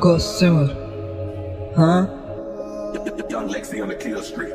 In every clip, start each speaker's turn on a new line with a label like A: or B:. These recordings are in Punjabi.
A: ਗੁੱਸਮ ਹਾਂ
B: Young Lexi on the kill street.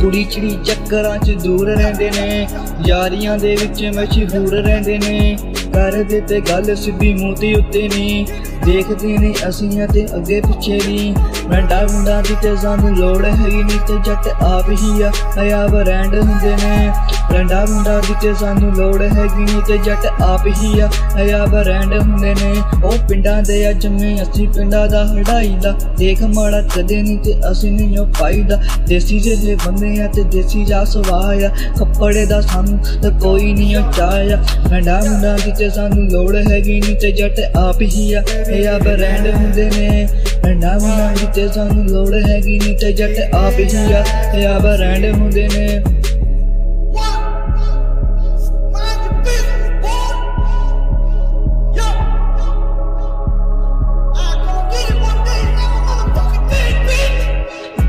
A: ਕੁੜੀ ਚਿੜੀ ਚੱਕਰਾਂ 'ਚ ਦੂਰ ਰਹਿੰਦੇ ਨੇ, ਯਾਰੀਆਂ ਦੇ ਵਿੱਚ ਮਸ਼ਹੂਰ ਰਹਿੰਦੇ ਨੇ ਕਰਦੇ ਤੇ ਗੱਲ ਸਿੱਧੀ ਮੂੰਹ ਉੱਤੇ ਨਹੀਂ ਦੇਖਦੇ ਨੇ ਅਸੀਂ ਅਤੇ ਅੱਗੇ ਪਿੱਛੇ ਨਹੀਂ ਰੰਡਾ ਮੁੰਡਾ ਦੀ ਤੇ ਸਾਨੂੰ ਲੋੜ ਹੈਗੀ ਨਹੀਂ ਤੇ ਜੱਟ ਆਪ ਹੀ ਆ ਆਇਆ ਬਰੈਂਡ ਹੁੰਦੇ ਨੇ। ਰੰਡਾ ਮੁੰਡਾ ਦੀ ਤੇ ਸਾਨੂੰ ਲੋੜ ਹੈਗੀ ਨਹੀਂ ਤੇ ਜੱਟ ਆਪ ਹੀ ਆ ਆਇਆ ਬਰੈਂਡ ਹੁੰਦੇ ਨੇ। ਉਹ ਪਿੰਡਾਂ ਦੇ ਆ ਜੰਮੇ, ਅਸੀਂ ਪਿੰਡਾਂ ਦਾ ਹੜਾਈ ਦਾ। ਦੇਖ ਮਾੜਾ ਕਦੇ ਨਹੀਂ ਤੇ ਅਸੀਂ ਨਹੀਂ ਉਹ ਪਾਈਦਾ ਦੇਸੀ ਜਿਹੇ ਬੰਦੇ ਆ ਤੇ ਦੇਸੀ ਜਾ ਸਵਾਇਆ ਕੱਪੜੇ ਦਾ ਸਾਨੂੰ ਤੇ ਕੋਈ ਨਹੀਂ ਉਹ ਚਾਹਿਆ। ਰੰਡਾ ਮੁੰਡਾ ਦੀ ਤੇ ਸਾਨੂੰ ਲੋੜ ਹੈਗੀ ਨਹੀਂ ਤੇ ਜੱਟ ਆਪ ਹੀ ਆ। ਇਹ ਆ ਬਰੈਂਡ ਹੁੰਦੇ ਨੇ। ਰੰਡਾ ਮੁੰਡਾ ਦੀ ਤੇ ਸਾਨੂੰ ਲੋੜ ਹੈਗੀ ਨਹੀਂ ਤੇ ਜੱਟ ਆਪ ਹੀ ਆ। ਇਹ ਆ ਬਰੈਂਡ ਹੁੰਦੇ ਨੇ।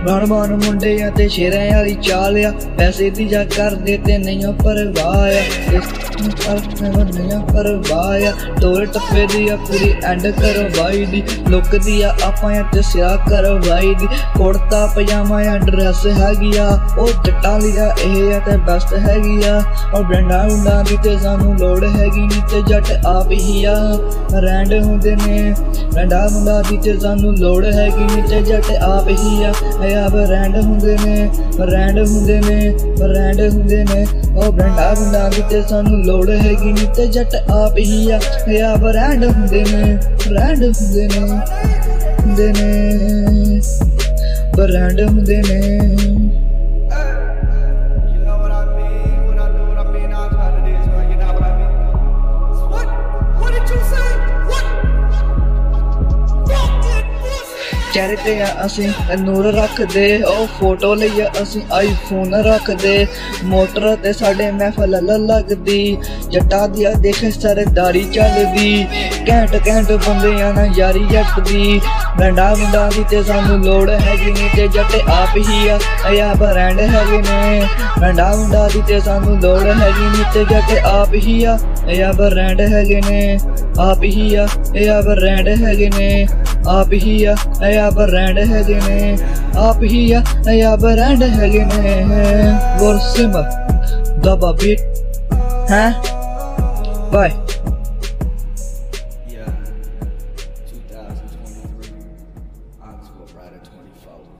C: Bitch.
A: ਮਨ ਮਨ ਮੁੰਡਿਆਂ ਤੇ ਸ਼ੇਰਾਂ ਵਾਲੀ ਚਾਲ ਆ। ਪੈਸੇ ਦੀ ਜਾ ਕਰਦੇ ਤੇ ਨਹੀਂ ਓ ਪਰਵਾਹ ਆ। ਇਸ ਨੂੰ ਪਰ ਨਹੀਂ ਓ ਪਰਵਾਹ ਆ। ਟੋਲ ਟੱਪੇ ਦੀ ਆ, ਪੂਰੀ ਐਂਡ ਕਰੋ ਬਾਈ ਦੀ। ਲੁੱਕ ਦੀ ਆ, ਆਪਾਂ ਆ ਤੇ ਸਿਆ ਕਰੋ ਬਾਈ ਦੀ। ਕੁੜਤਾ, ਪਜਾਮਾ ਆ ਡਰੈਸ ਹੈਗੀ ਆ। ਉਹ ਜੱਟਾਂ ਦੀ ਆ, ਇਹ ਆ ਤੇ ਬੈਸਟ ਹੈਗੀ ਆ। ਉਹ ਬ੍ਰਾਂਡਾਂ ਹੁੰਦਾਂ ਦੀ ਤੇ ਸਾਨੂੰ ਲੋੜ ਹੈਗੀ ਨਹੀਂ ਤੇ ਜੱਟ ਆਪ ਹੀ ਆ। ਰੈਂਡ ਹੁੰਦੇ ਨੇ ਰੰਡਾ ਮੁੰਡਾ ਦੀ ਤੇ ਸਾਨੂੰ ਲੋੜ ਹੈਗੀ ਨਹੀਂ ਤੇ ਜੱਟ ਆਪ ਹੀ ਆ। ਇਹ ਆ ਬ੍ਰਾਂਡ ਹੁੰਦੇ ਨੇ ਬ੍ਰਾਂਡ ਹੁੰਦੇ ਨੇ ਬ੍ਰਾਂਡ ਹੁੰਦੇ ਨੇ। ਉਹ ਬ੍ਰਾਂਡਾ ਮੁੰਡਾ ਦੀ ਤੇ ਸਾਨੂੰ ਲੋੜ ਹੈਗੀ ਨਹੀਂ ਤੇ ਜੱਟ ਆਪ ਹੀ ਆ। ਇਹ ਆ ਬ੍ਰਾਂਡ ਹੁੰਦੇ ਨੇ ਬ੍ਰਾਂਡ ਹੁੰਦੇ ਨੇ ਹੁੰਦੇ ਨੇ। ਬ੍ਰਾਂਡ ਹੁੰਦੇ ਨੇ। ਚਿਹਰੇ ਤੇ ਆ, ਅਸੀਂ ਨੂਰ ਰੱਖਦੇ, ਉਹ ਫੋਟੋ ਲਈ ਆ, ਅਸੀਂ ਆਈਫੋਨ ਰੱਖਦੇ, ਮੋਟਰ ਤੇ ਸਾਡੇ ਮਹਿਫਲ ਲ ਲੱਗਦੀ, ਜੱਟਾਂ ਦੀ ਆ ਦੇਖ ਸਰਦਾਰੀ ਚੱਲਦੀ, ਘੈਂਟ ਘੈਂਟ ਬੰਦੇ ਆ ਨਾ ਯਾਰੀ ਜੱਟ ਦੀ ਰੰਡਾ ਮੁੰਡਾ ਦੀ ਤੇ ਸਾਨੂੰ ਲੋੜ ਹੈਗੀ ਨਹੀਂ ਤੇ ਜੱਟ ਆਪ ਹੀ ਆ ਆਇਆ ਬਰੈਂਡ ਹੈਗੇ ਨੇ। ਰੰਡਾ ਮੁੰਡਾ ਦੀ ਤੇ ਸਾਨੂੰ ਲੋੜ ਹੈਗੀ ਨਹੀਂ ਤੇ ਜੱਟ ਆਪ ਹੀ ਆ ਆਇਆ ਬਰੈਂਡ ਹੈਗੇ ਨੇ। ਆਪ ਹੀ ਆ, ਇਹ ਆ ਬਰੈਂਡ ਹੈਗੇ ਨੇ। ਆਪ ਹੀ ਆ, ਇਹ ਆ ਬਰੈਂਡ ਹੈਗੇ ਨੇ। ਆਪ ਹੀ ਆ, ਇਹ ਆ ਬਰੈਂਡ ਹੈਗੇ ਨੇ। ਗੁਰਸਿਮ ਦਬਾ ਬੀਟ ਹੈ? ਬਾਏ